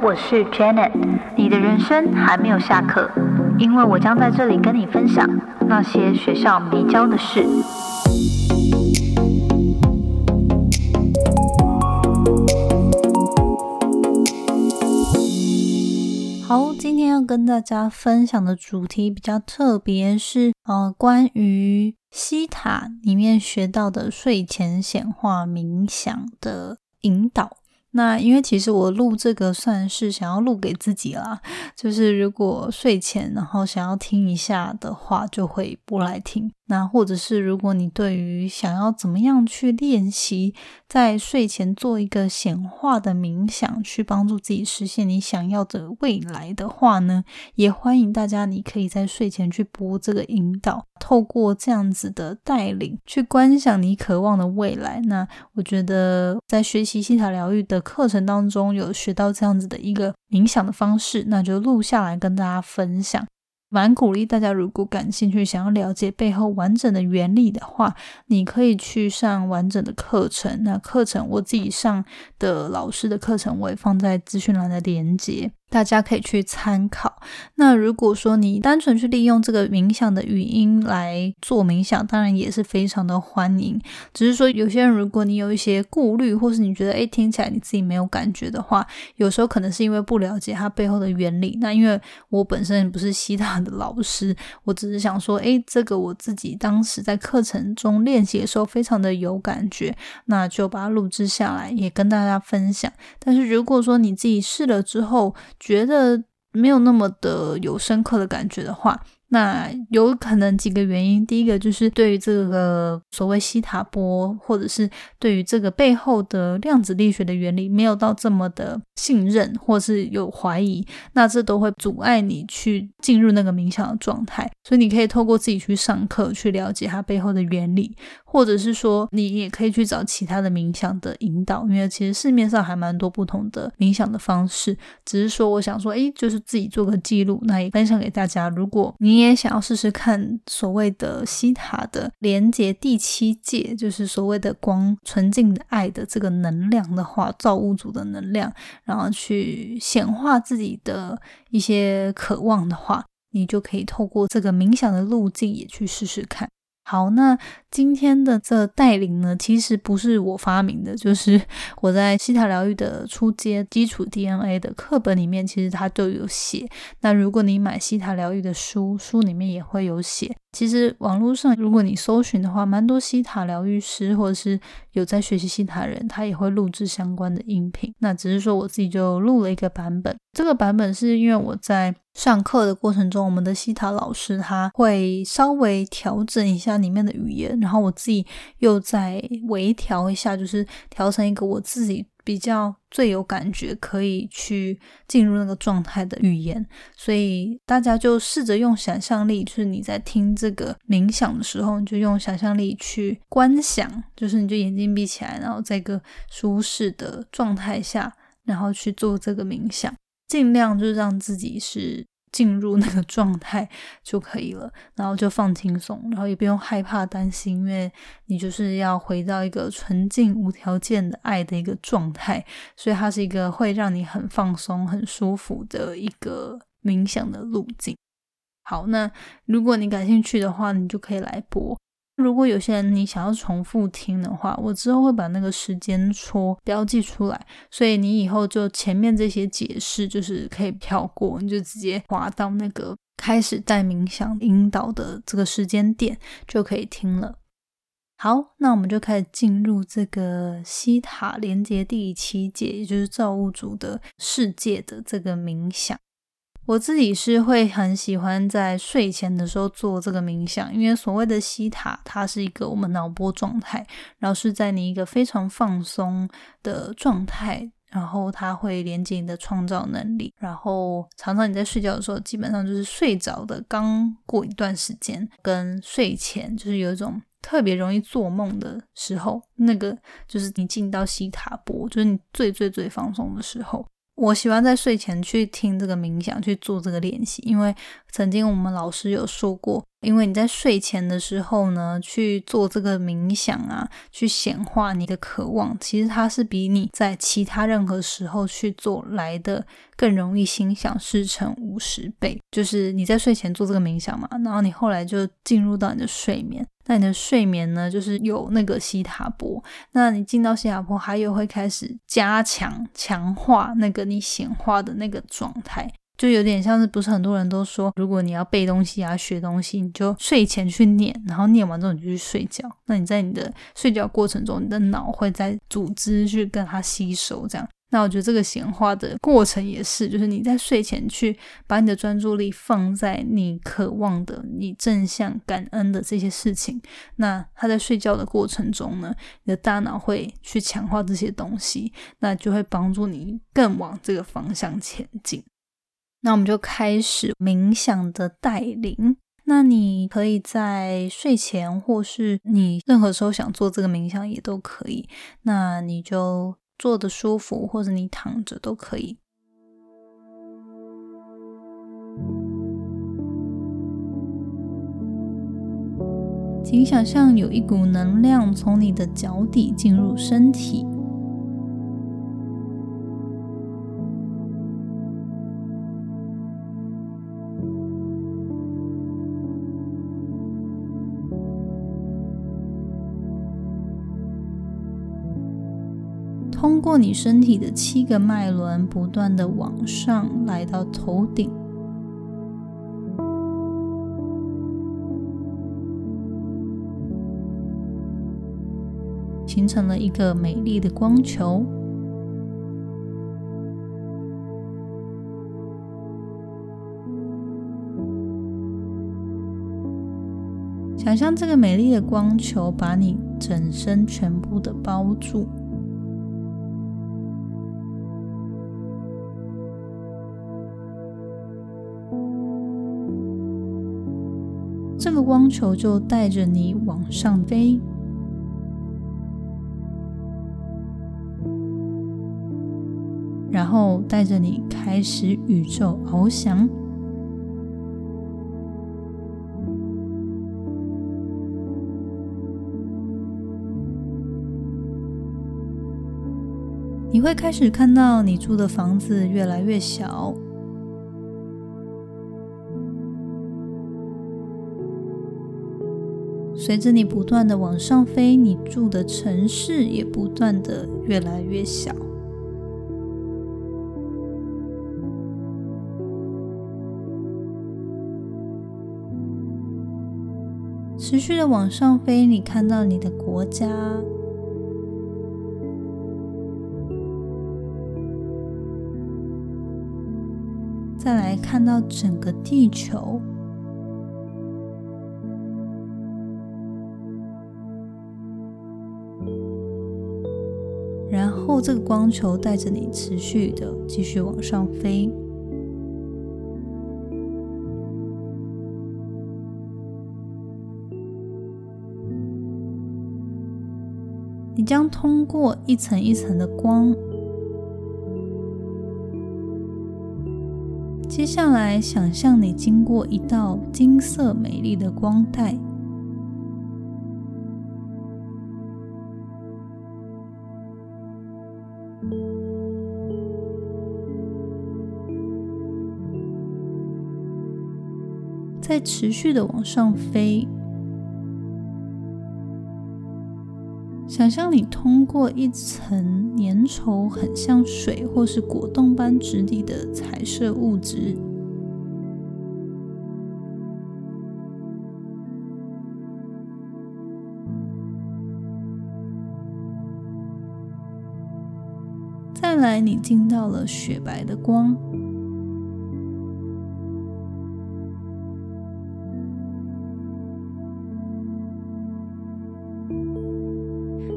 我是 Janet，你的人生还没有下课，因为我将在这里跟你分享那些学校没教的事。好，今天要跟大家分享的主题比较特别，是呃关于西塔里面学到的睡前显化冥想的引导。那因为其实我录这个算是想要录给自己啦，就是如果睡前然后想要听一下的话，就会播来听。那或者是如果你对于想要怎么样去练习在睡前做一个显化的冥想，去帮助自己实现你想要的未来的话呢，也欢迎大家，你可以在睡前去播这个引导，透过这样子的带领去观想你渴望的未来。那我觉得在学习西塔疗愈的课程当中，有学到这样子的一个冥想的方式，那就录下来跟大家分享。蛮鼓励大家，如果感兴趣，想要了解背后完整的原理的话，你可以去上完整的课程。那课程我自己上的老师的课程，我也放在资讯栏的连接。大家可以去参考。那如果说你单纯去利用这个冥想的语音来做冥想，当然也是非常的欢迎。只是说有些人，如果你有一些顾虑，或是你觉得诶听起来你自己没有感觉的话，有时候可能是因为不了解它背后的原理。那因为我本身不是西塔的老师，我只是想说，诶，这个我自己当时在课程中练习的时候非常的有感觉，那就把它录制下来，也跟大家分享。但是如果说你自己试了之后，觉得没有那么的有深刻的感觉的话。那有可能几个原因，第一个就是对于这个所谓西塔波，或者是对于这个背后的量子力学的原理没有到这么的信任，或是有怀疑，那这都会阻碍你去进入那个冥想的状态。所以你可以透过自己去上课去了解它背后的原理，或者是说你也可以去找其他的冥想的引导，因为其实市面上还蛮多不同的冥想的方式。只是说我想说，诶，就是自己做个记录，那也分享给大家。如果你你也想要试试看所谓的西塔的连接第七界，就是所谓的光纯净的爱的这个能量的话，造物主的能量，然后去显化自己的一些渴望的话，你就可以透过这个冥想的路径也去试试看。好，那今天的这带领呢，其实不是我发明的，就是 我在西塔疗愈的初阶基础 DNA 的课本里面，其实它都有写。那如果你买西塔疗愈的书，书里面也会有写。其实网络上，如果你搜寻的话，蛮多西塔疗愈师或者是有在学习西塔人，他也会录制相关的音频。那只是说我自己就录了一个版本，这个版本是因为我在上课的过程中，我们的西塔老师他会稍微调整一下里面的语言，然后我自己又再微调一下，就是调成一个我自己。比较最有感觉，可以去进入那个状态的语言，所以大家就试着用想象力，就是你在听这个冥想的时候，你就用想象力去观想，就是你就眼睛闭起来，然后在一个舒适的状态下，然后去做这个冥想，尽量就让自己是。进入那个状态就可以了，然后就放轻松，然后也不用害怕担心，因为你就是要回到一个纯净无条件的爱的一个状态，所以它是一个会让你很放松、很舒服的一个冥想的路径。好，那如果你感兴趣的话，你就可以来播。如果有些人你想要重复听的话，我之后会把那个时间戳标记出来，所以你以后就前面这些解释就是可以跳过，你就直接滑到那个开始带冥想引导的这个时间点就可以听了。好，那我们就开始进入这个西塔连接第七界，也就是造物主的世界的这个冥想。我自己是会很喜欢在睡前的时候做这个冥想，因为所谓的西塔，它是一个我们脑波状态，然后是在你一个非常放松的状态，然后它会连接你的创造能力，然后常常你在睡觉的时候，基本上就是睡着的刚过一段时间，跟睡前就是有一种特别容易做梦的时候，那个就是你进到西塔波，就是你最最最放松的时候。我喜欢在睡前去听这个冥想，去做这个练习，因为曾经我们老师有说过，因为你在睡前的时候呢，去做这个冥想啊，去显化你的渴望，其实它是比你在其他任何时候去做来的更容易心想事成五十倍。就是你在睡前做这个冥想嘛，然后你后来就进入到你的睡眠。那你的睡眠呢，就是有那个西塔波。那你进到西塔波，还有会开始加强、强化那个你显化的那个状态，就有点像是不是很多人都说，如果你要背东西啊、学东西，你就睡前去念，然后念完之后你就去睡觉。那你在你的睡觉过程中，你的脑会在组织去跟它吸收，这样。那我觉得这个显化的过程也是，就是你在睡前去把你的专注力放在你渴望的、你正向感恩的这些事情。那他在睡觉的过程中呢，你的大脑会去强化这些东西，那就会帮助你更往这个方向前进。那我们就开始冥想的带领。那你可以在睡前，或是你任何时候想做这个冥想也都可以。那你就。坐的舒服，或者你躺着都可以。请想象有一股能量从你的脚底进入身体。通过你身体的七个脉轮，不断的往上来到头顶，形成了一个美丽的光球。想象这个美丽的光球把你整身全部的包住。光球就带着你往上飞，然后带着你开始宇宙翱翔。你会开始看到你住的房子越来越小。随着你不断的往上飞，你住的城市也不断的越来越小。持续的往上飞，你看到你的国家，再来看到整个地球。后，这个光球带着你持续的继续往上飞。你将通过一层一层的光。接下来，想象你经过一道金色美丽的光带。在持续的往上飞，想象你通过一层粘稠、很像水或是果冻般质地的彩色物质，来，你进到了雪白的光。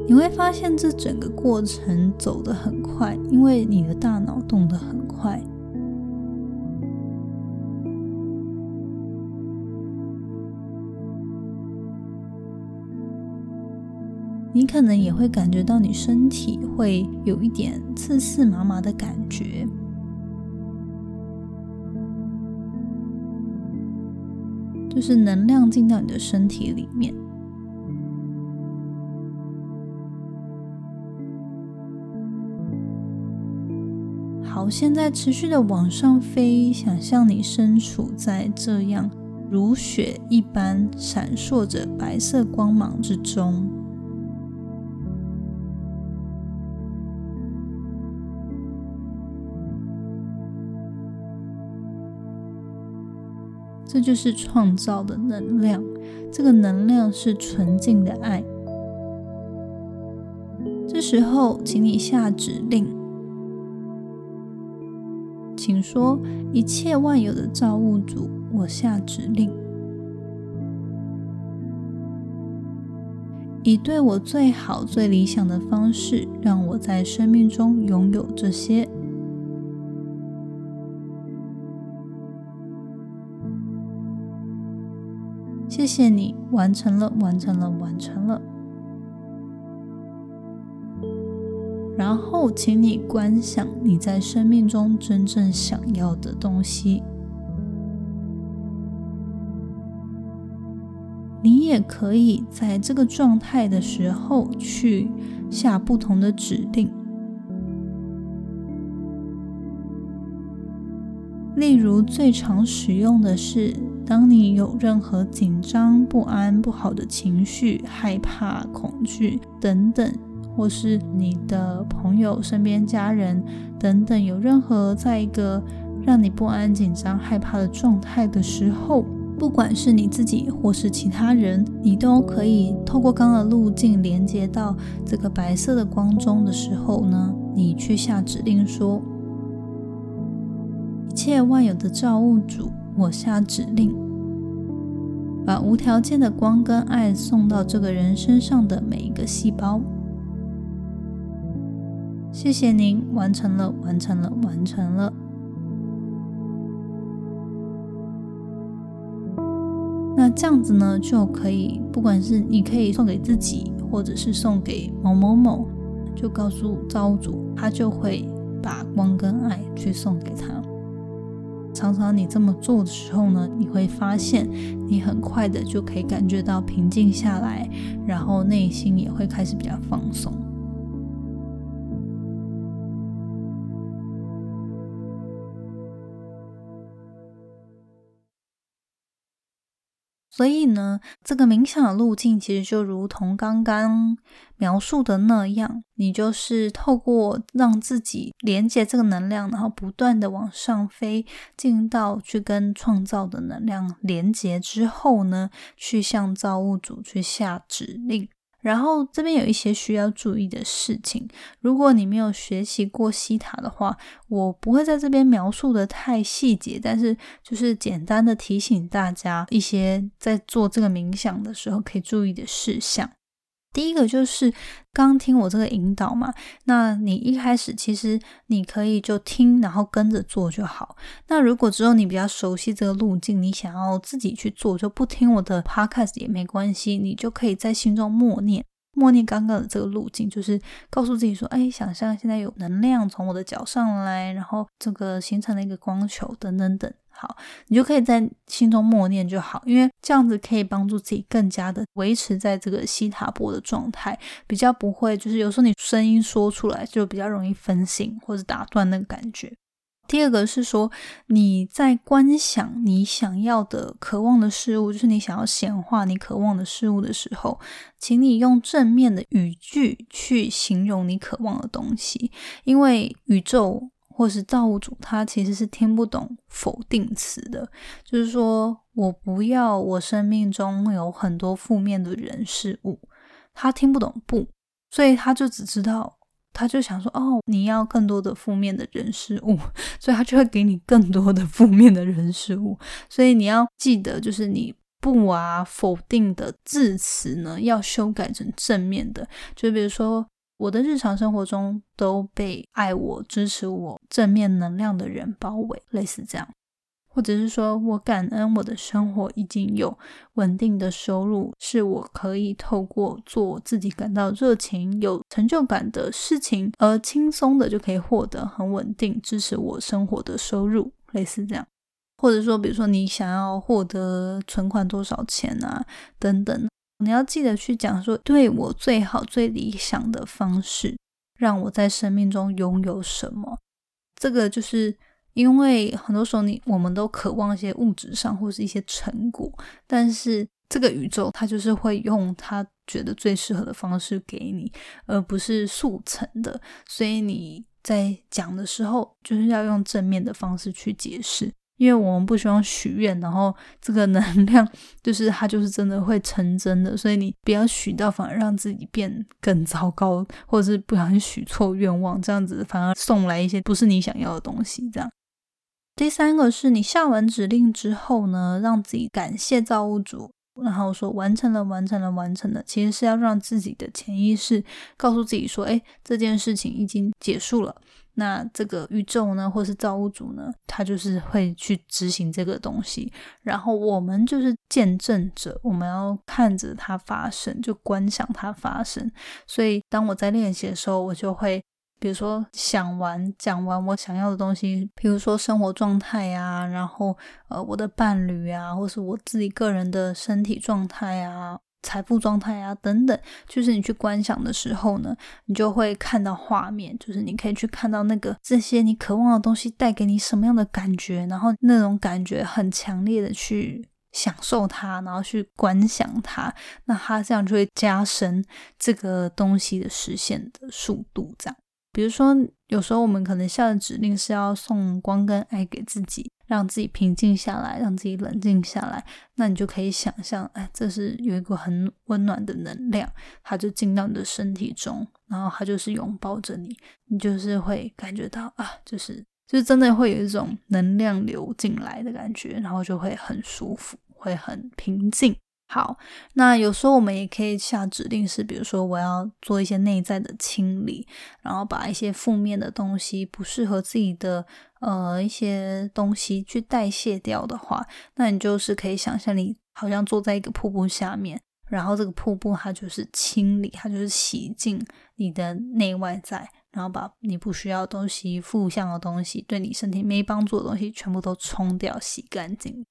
你会发现这整个过程走得很快，因为你的大脑动得很快。你可能也会感觉到你身体会有一点刺刺麻麻的感觉。就是能量进到你的身体里面。好现在持续的往上飞想象你身处在这样如雪一般闪烁着白色光芒之中。这就是创造的能量，这个能量是纯净的爱。这时候，请你下指令，请说：“一切万有的造物主，我下指令，以对我最好、最理想的方式，让我在生命中拥有这些。”谢谢你完成了，完成了，完成了。然后，请你观想你在生命中真正想要的东西。你也可以在这个状态的时候去下不同的指令，例如最常使用的是。当你有任何紧张、不安、不好的情绪、害怕、恐惧等等，或是你的朋友、身边家人等等，有任何在一个让你不安、紧张、害怕的状态的时候，不管是你自己或是其他人，你都可以透过刚的路径连接到这个白色的光中的时候呢，你去下指令说：“一切万有的造物主。”我下指令，把无条件的光跟爱送到这个人身上的每一个细胞。谢谢您，完成了，完成了，完成了。那这样子呢，就可以，不管是你可以送给自己，或者是送给某某某，就告诉造物主，他就会把光跟爱去送给他。常常你这么做的时候呢，你会发现你很快的就可以感觉到平静下来，然后内心也会开始比较放松。所以呢，这个冥想的路径其实就如同刚刚描述的那样，你就是透过让自己连接这个能量，然后不断的往上飞，进到去跟创造的能量连接之后呢，去向造物主去下指令。然后这边有一些需要注意的事情。如果你没有学习过西塔的话，我不会在这边描述的太细节，但是就是简单的提醒大家一些在做这个冥想的时候可以注意的事项。第一个就是刚听我这个引导嘛，那你一开始其实你可以就听，然后跟着做就好。那如果之后你比较熟悉这个路径，你想要自己去做，就不听我的 podcast 也没关系，你就可以在心中默念，默念刚刚的这个路径，就是告诉自己说：“哎，想象现在有能量从我的脚上来，然后这个形成了一个光球，等等等。”好，你就可以在心中默念就好，因为这样子可以帮助自己更加的维持在这个西塔波的状态，比较不会就是有时候你声音说出来就比较容易分心或者打断那个感觉。第二个是说你在观想你想要的、渴望的事物，就是你想要显化你渴望的事物的时候，请你用正面的语句去形容你渴望的东西，因为宇宙。或是造物主，他其实是听不懂否定词的，就是说我不要我生命中有很多负面的人事物，他听不懂不，所以他就只知道，他就想说哦，你要更多的负面的人事物，所以他就会给你更多的负面的人事物，所以你要记得，就是你不啊否定的字词呢，要修改成正面的，就比如说。我的日常生活中都被爱我、支持我、正面能量的人包围，类似这样，或者是说我感恩我的生活已经有稳定的收入，是我可以透过做自己感到热情、有成就感的事情，而轻松的就可以获得很稳定支持我生活的收入，类似这样。或者说，比如说你想要获得存款多少钱啊，等等，你要记得去讲说，对我最好、最理想的方式，让我在生命中拥有什么。这个就是因为很多时候，你我们都渴望一些物质上或是一些成果，但是这个宇宙它就是会用它觉得最适合的方式给你，而不是速成的。所以你在讲的时候，就是要用正面的方式去解释。因为我们不希望许愿，然后这个能量 就是它就是真的会成真的，所以你不要许到，反而让自己变更糟糕，或者是不小心许错愿望，这样子反而送来一些不是你想要的东西。这样，第三个是你下完指令之后呢，让自己感谢造物主，然后说完成了，完成了，完成了，其实是要让自己的潜意识告诉自己说，哎，这件事情已经结束了。那这个宇宙呢，或是造物主呢，他就是会去执行这个东西，然后我们就是见证者，我们要看着它发生，就观想它发生。所以当我在练习的时候，我就会，比如说想完讲完我想要的东西，比如说生活状态啊，然后呃我的伴侣啊，或是我自己个人的身体状态啊。财富状态啊，等等，就是你去观想的时候呢，你就会看到画面，就是你可以去看到那个这些你渴望的东西带给你什么样的感觉，然后那种感觉很强烈的去享受它，然后去观想它，那它这样就会加深这个东西的实现的速度。这样，比如说有时候我们可能下的指令是要送光跟爱给自己。让自己平静下来，让自己冷静下来，那你就可以想象，哎，这是有一股很温暖的能量，它就进到你的身体中，然后它就是拥抱着你，你就是会感觉到啊，就是就是真的会有一种能量流进来的感觉，然后就会很舒服，会很平静。好，那有时候我们也可以下指令，是比如说我要做一些内在的清理，然后把一些负面的东西、不适合自己的呃一些东西去代谢掉的话，那你就是可以想象你好像坐在一个瀑布下面，然后这个瀑布它就是清理，它就是洗净你的内外在，然后把你不需要的东西、负向的东西、对你身体没帮助的东西全部都冲掉、洗干净。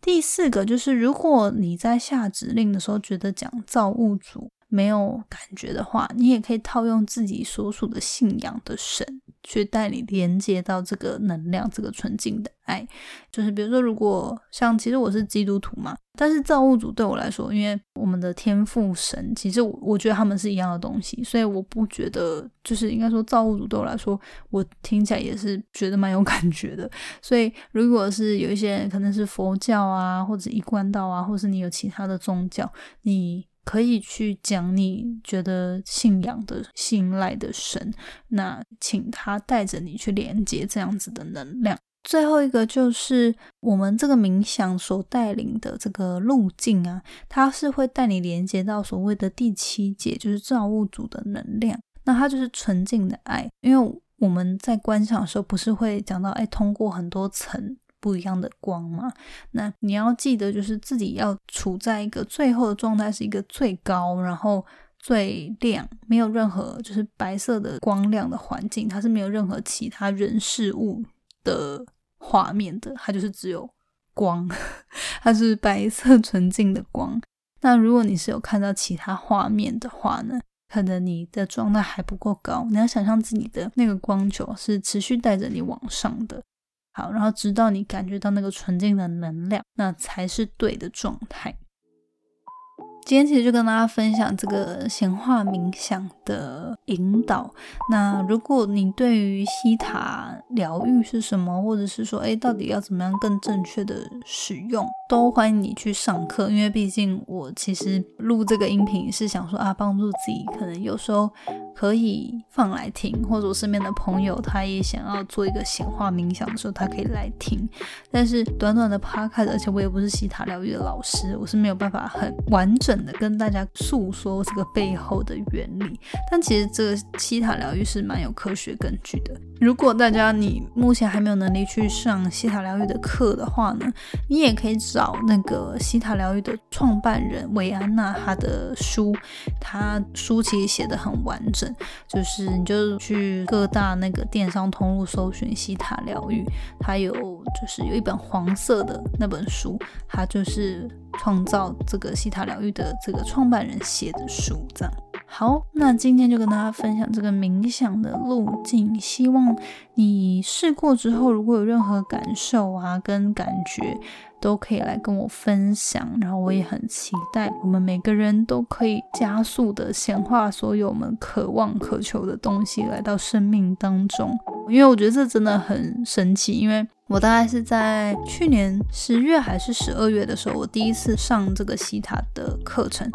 第四个就是，如果你在下指令的时候觉得讲造物主没有感觉的话，你也可以套用自己所属的信仰的神。去带你连接到这个能量，这个纯净的爱，就是比如说，如果像其实我是基督徒嘛，但是造物主对我来说，因为我们的天赋神，其实我觉得他们是一样的东西，所以我不觉得，就是应该说造物主对我来说，我听起来也是觉得蛮有感觉的。所以如果是有一些可能是佛教啊，或者一贯道啊，或是你有其他的宗教，你。可以去讲你觉得信仰的、信赖的神，那请他带着你去连接这样子的能量。最后一个就是我们这个冥想所带领的这个路径啊，它是会带你连接到所谓的第七界，就是造物主的能量。那它就是纯净的爱，因为我们在观想的时候，不是会讲到，哎，通过很多层。不一样的光嘛，那你要记得，就是自己要处在一个最后的状态，是一个最高，然后最亮，没有任何就是白色的光亮的环境，它是没有任何其他人事物的画面的，它就是只有光，它是白色纯净的光。那如果你是有看到其他画面的话呢，可能你的状态还不够高，你要想象自己的那个光球是持续带着你往上的。好，然后直到你感觉到那个纯净的能量，那才是对的状态。今天其实就跟大家分享这个显化冥想的引导。那如果你对于西塔疗愈是什么，或者是说，哎，到底要怎么样更正确的使用，都欢迎你去上课。因为毕竟我其实录这个音频是想说啊，帮助自己，可能有时候可以放来听，或者我身边的朋友他也想要做一个显化冥想的时候，他可以来听。但是短短的 p o d c a 而且我也不是西塔疗愈的老师，我是没有办法很完整。跟大家诉说这个背后的原理，但其实这个西塔疗愈是蛮有科学根据的。如果大家你目前还没有能力去上西塔疗愈的课的话呢，你也可以找那个西塔疗愈的创办人维安娜，他的书，他书其实写的很完整，就是你就去各大那个电商通路搜寻西塔疗愈，它有就是有一本黄色的那本书，它就是创造这个西塔疗愈的这个创办人写的书，这样。好，那今天就跟大家分享这个冥想的路径，希望你试过之后，如果有任何感受啊跟感觉，都可以来跟我分享。然后我也很期待，我们每个人都可以加速的显化所有我们渴望渴求的东西来到生命当中，因为我觉得这真的很神奇，因为。我大概是在去年十月还是十二月的时候，我第一次上这个西塔的课程，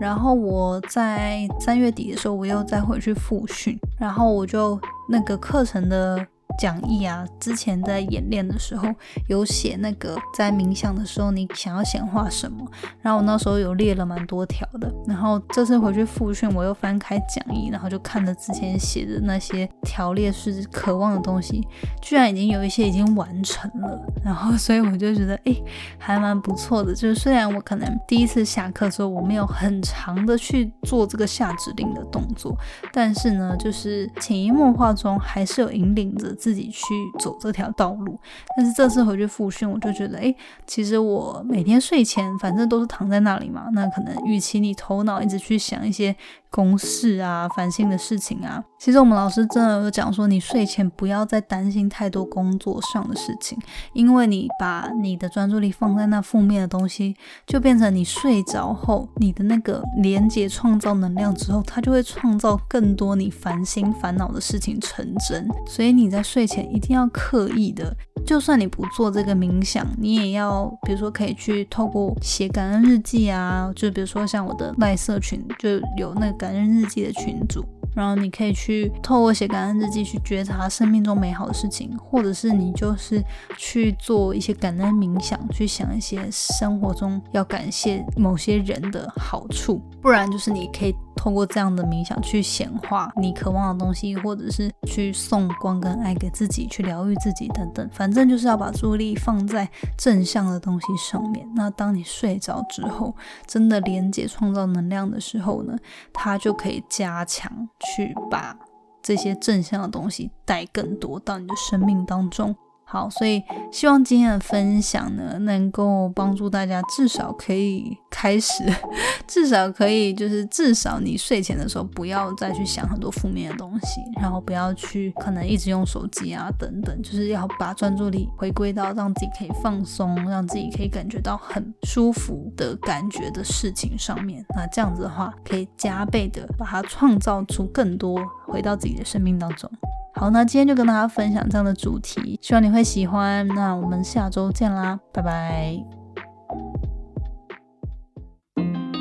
然后我在三月底的时候，我又再回去复训，然后我就那个课程的。讲义啊，之前在演练的时候有写那个在冥想的时候你想要显化什么，然后我那时候有列了蛮多条的，然后这次回去复训，我又翻开讲义，然后就看着之前写的那些条列是渴望的东西，居然已经有一些已经完成了，然后所以我就觉得哎，还蛮不错的。就是虽然我可能第一次下课的时候我没有很长的去做这个下指令的动作，但是呢，就是潜移默化中还是有引领着。自己去走这条道路，但是这次回去复训，我就觉得，哎，其实我每天睡前反正都是躺在那里嘛，那可能与其你头脑一直去想一些。公事啊，烦心的事情啊，其实我们老师真的有讲说，你睡前不要再担心太多工作上的事情，因为你把你的专注力放在那负面的东西，就变成你睡着后，你的那个连接创造能量之后，它就会创造更多你烦心烦恼的事情成真。所以你在睡前一定要刻意的，就算你不做这个冥想，你也要，比如说可以去透过写感恩日记啊，就比如说像我的赖社群就有那个。感恩日记的群组，然后你可以去透过写感恩日记去觉察生命中美好的事情，或者是你就是去做一些感恩冥想，去想一些生活中要感谢某些人的好处，不然就是你可以。透过这样的冥想去显化你渴望的东西，或者是去送光跟爱给自己，去疗愈自己等等，反正就是要把注意力放在正向的东西上面。那当你睡着之后，真的连接创造能量的时候呢，它就可以加强去把这些正向的东西带更多到你的生命当中。好，所以希望今天的分享呢，能够帮助大家，至少可以开始，至少可以就是至少你睡前的时候不要再去想很多负面的东西，然后不要去可能一直用手机啊等等，就是要把专注力回归到让自己可以放松，让自己可以感觉到很舒服的感觉的事情上面。那这样子的话，可以加倍的把它创造出更多回到自己的生命当中。好，那今天就跟大家分享这样的主题，希望你会喜欢。那我们下周见啦，拜拜。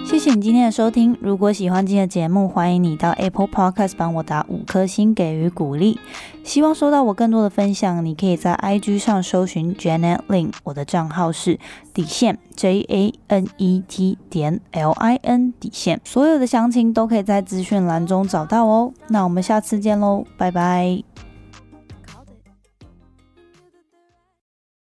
谢谢你今天的收听。如果喜欢今天的节目，欢迎你到 Apple Podcast 帮我打五颗星给予鼓励。希望收到我更多的分享，你可以在 IG 上搜寻 Janet Lin，我的账号是底线 J A N E T 点 L I N 底线。所有的详情都可以在资讯栏中找到哦。那我们下次见喽，拜拜。